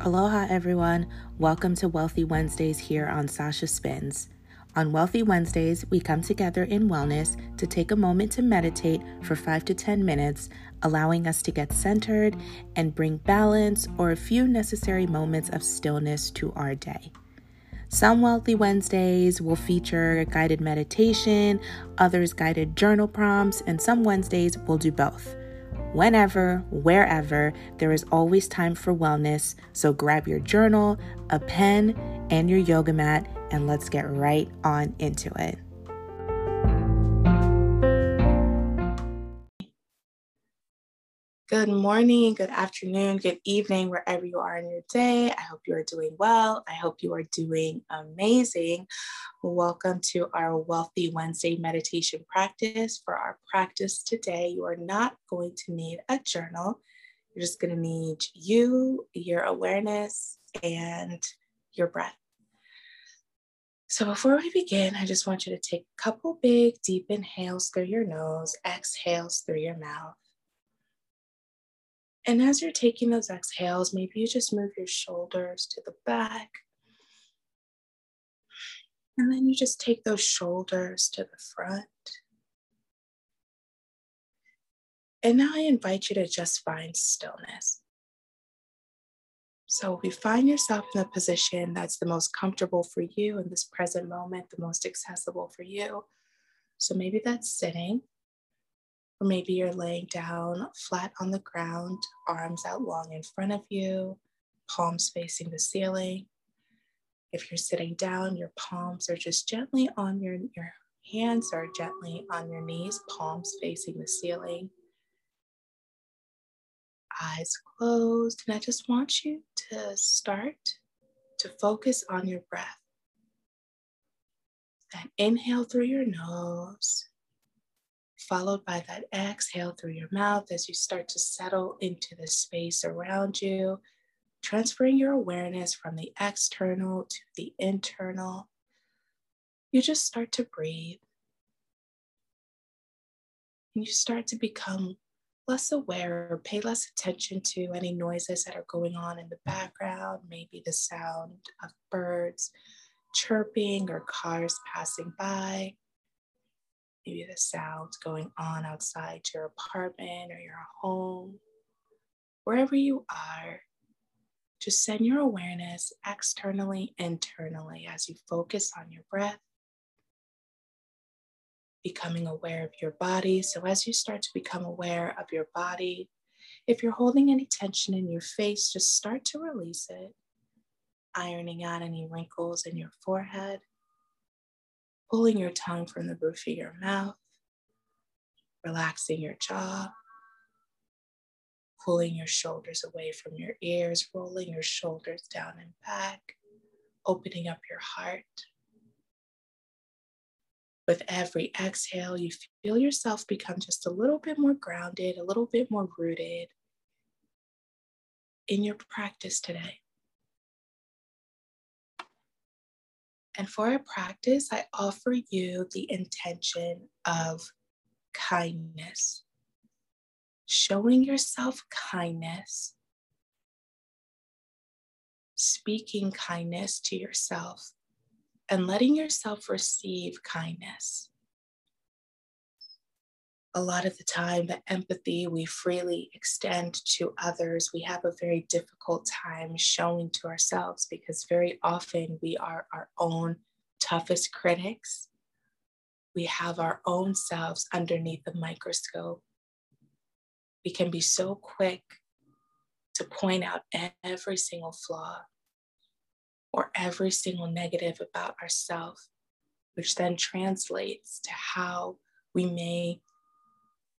Aloha, everyone. Welcome to Wealthy Wednesdays here on Sasha Spins. On Wealthy Wednesdays, we come together in wellness to take a moment to meditate for 5 to 10 minutes, allowing us to get centered and bring balance or a few necessary moments of stillness to our day. Some Wealthy Wednesdays will feature guided meditation, others guided journal prompts, and some Wednesdays will do both. Whenever, wherever, there is always time for wellness. So grab your journal, a pen, and your yoga mat, and let's get right on into it. Good morning, good afternoon, good evening, wherever you are in your day. I hope you are doing well. I hope you are doing amazing. Welcome to our Wealthy Wednesday meditation practice. For our practice today, you are not going to need a journal. You're just going to need you, your awareness, and your breath. So before we begin, I just want you to take a couple big, deep inhales through your nose, exhales through your mouth. And as you're taking those exhales, maybe you just move your shoulders to the back. And then you just take those shoulders to the front. And now I invite you to just find stillness. So, if you find yourself in a position that's the most comfortable for you in this present moment, the most accessible for you. So, maybe that's sitting, or maybe you're laying down flat on the ground, arms out long in front of you, palms facing the ceiling. If you're sitting down, your palms are just gently on your, your hands are gently on your knees, palms facing the ceiling. Eyes closed. And I just want you to start to focus on your breath. Then inhale through your nose followed by that exhale through your mouth as you start to settle into the space around you, transferring your awareness from the external to the internal. You just start to breathe. And you start to become less aware or pay less attention to any noises that are going on in the background, maybe the sound of birds chirping or cars passing by maybe the sounds going on outside your apartment or your home, wherever you are, just send your awareness externally, internally as you focus on your breath, becoming aware of your body. So, as you start to become aware of your body, if you're holding any tension in your face, just start to release it, ironing out any wrinkles in your forehead pulling your tongue from the roof of your mouth, relaxing your jaw, pulling your shoulders away from your ears, rolling your shoulders down and back, opening up your heart. With every exhale, you feel yourself become just a little bit more grounded, a little bit more rooted in your practice today. And for a practice, I offer you the intention of kindness, showing yourself kindness, speaking kindness to yourself, and letting yourself receive kindness a lot of the time, the empathy we freely extend to others, we have a very difficult time showing to ourselves because very often we are our own toughest critics. We have our own selves underneath the microscope. We can be so quick to point out every single flaw or every single negative about ourselves, which then translates to how we may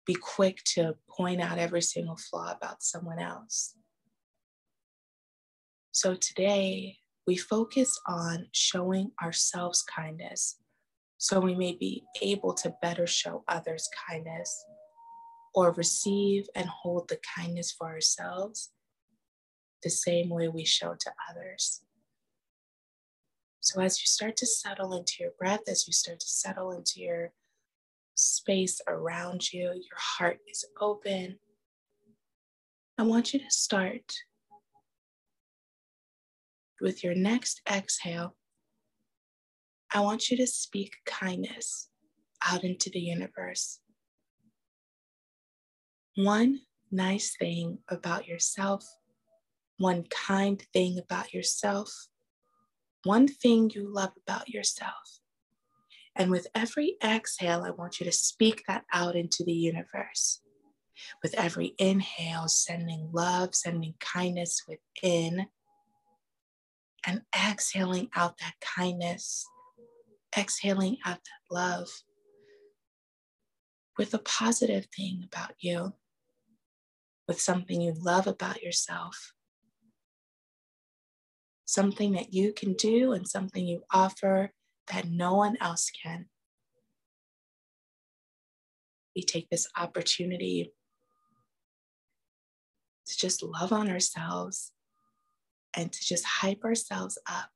be quick to point out every single flaw about someone else. So today, we focus on showing ourselves kindness so we may be able to better show others kindness or receive and hold the kindness for ourselves the same way we show to others. So, as you start to settle into your breath, as you start to settle into your space around you, your heart is open. I want you to start with your next exhale, I want you to speak kindness out into the universe. One nice thing about yourself, one kind thing about yourself, one thing you love about yourself. And with every exhale, I want you to speak that out into the universe. With every inhale, sending love, sending kindness within, and exhaling out that kindness, exhaling out that love with a positive thing about you, with something you love about yourself, something that you can do and something you offer that no one else can. We take this opportunity to just love on ourselves and to just hype ourselves up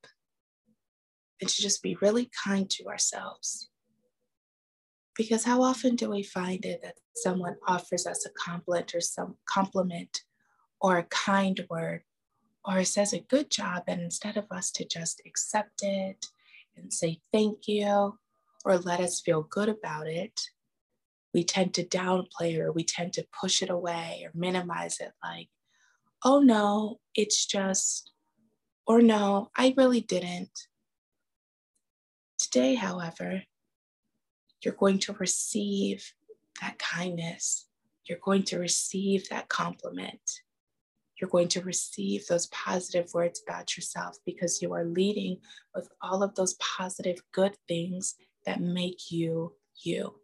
and to just be really kind to ourselves. Because how often do we find it that someone offers us a compliment or some compliment or a kind word or says a good job, and instead of us to just accept it and say thank you or let us feel good about it, we tend to downplay or we tend to push it away or minimize it like, oh no, it's just, or no, I really didn't. Today, however, you're going to receive that kindness. You're going to receive that compliment. You're going to receive those positive words about yourself because you are leading with all of those positive, good things that make you you.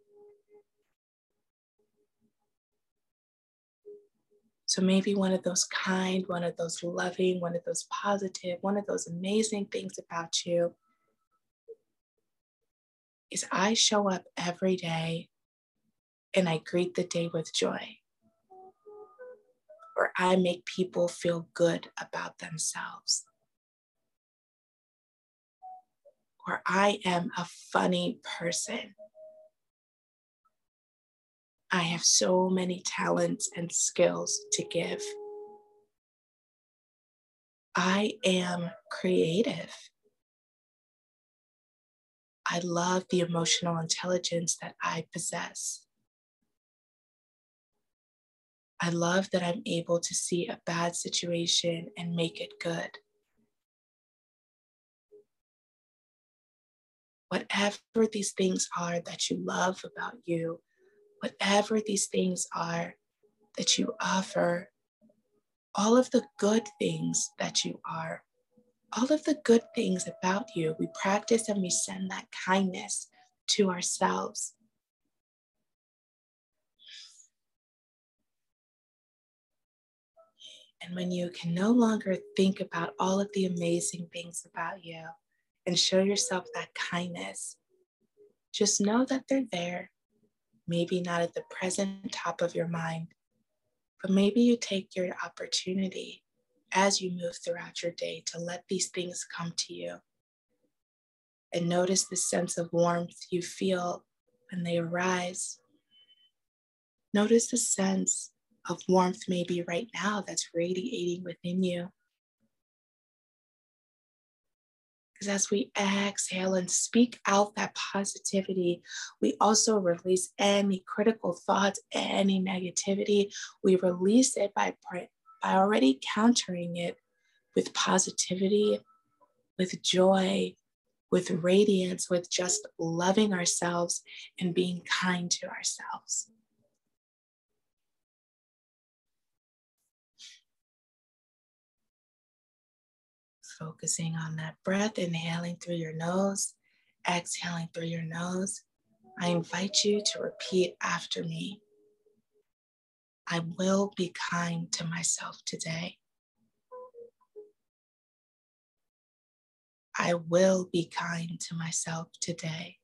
So maybe one of those kind, one of those loving, one of those positive, one of those amazing things about you is I show up every day and I greet the day with joy. I make people feel good about themselves. Or I am a funny person. I have so many talents and skills to give. I am creative. I love the emotional intelligence that I possess. I love that I'm able to see a bad situation and make it good. Whatever these things are that you love about you, whatever these things are that you offer, all of the good things that you are, all of the good things about you, we practice and we send that kindness to ourselves. And when you can no longer think about all of the amazing things about you and show yourself that kindness, just know that they're there maybe not at the present top of your mind, but maybe you take your opportunity as you move throughout your day to let these things come to you. And notice the sense of warmth you feel when they arise. Notice the sense of warmth, maybe right now, that's radiating within you. Because as we exhale and speak out that positivity, we also release any critical thoughts, any negativity. We release it by, by already countering it with positivity, with joy, with radiance, with just loving ourselves and being kind to ourselves. Focusing on that breath, inhaling through your nose, exhaling through your nose. I invite you to repeat after me. I will be kind to myself today. I will be kind to myself today.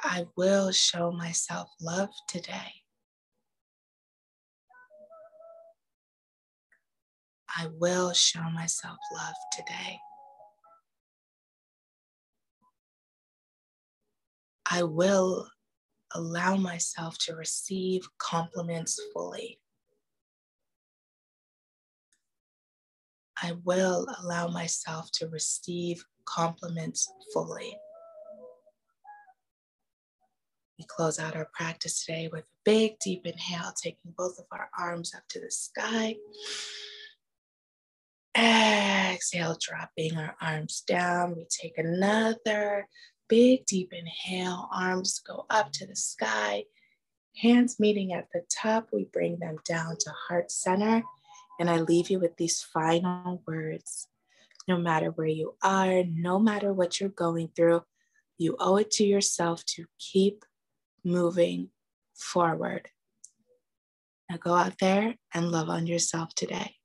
I will show myself love today. I will show myself love today. I will allow myself to receive compliments fully. I will allow myself to receive compliments fully. We close out our practice today with a big, deep inhale, taking both of our arms up to the sky. Exhale, dropping our arms down. We take another big, deep inhale. Arms go up to the sky. Hands meeting at the top. We bring them down to heart center. And I leave you with these final words. No matter where you are, no matter what you're going through, you owe it to yourself to keep moving forward. Now go out there and love on yourself today.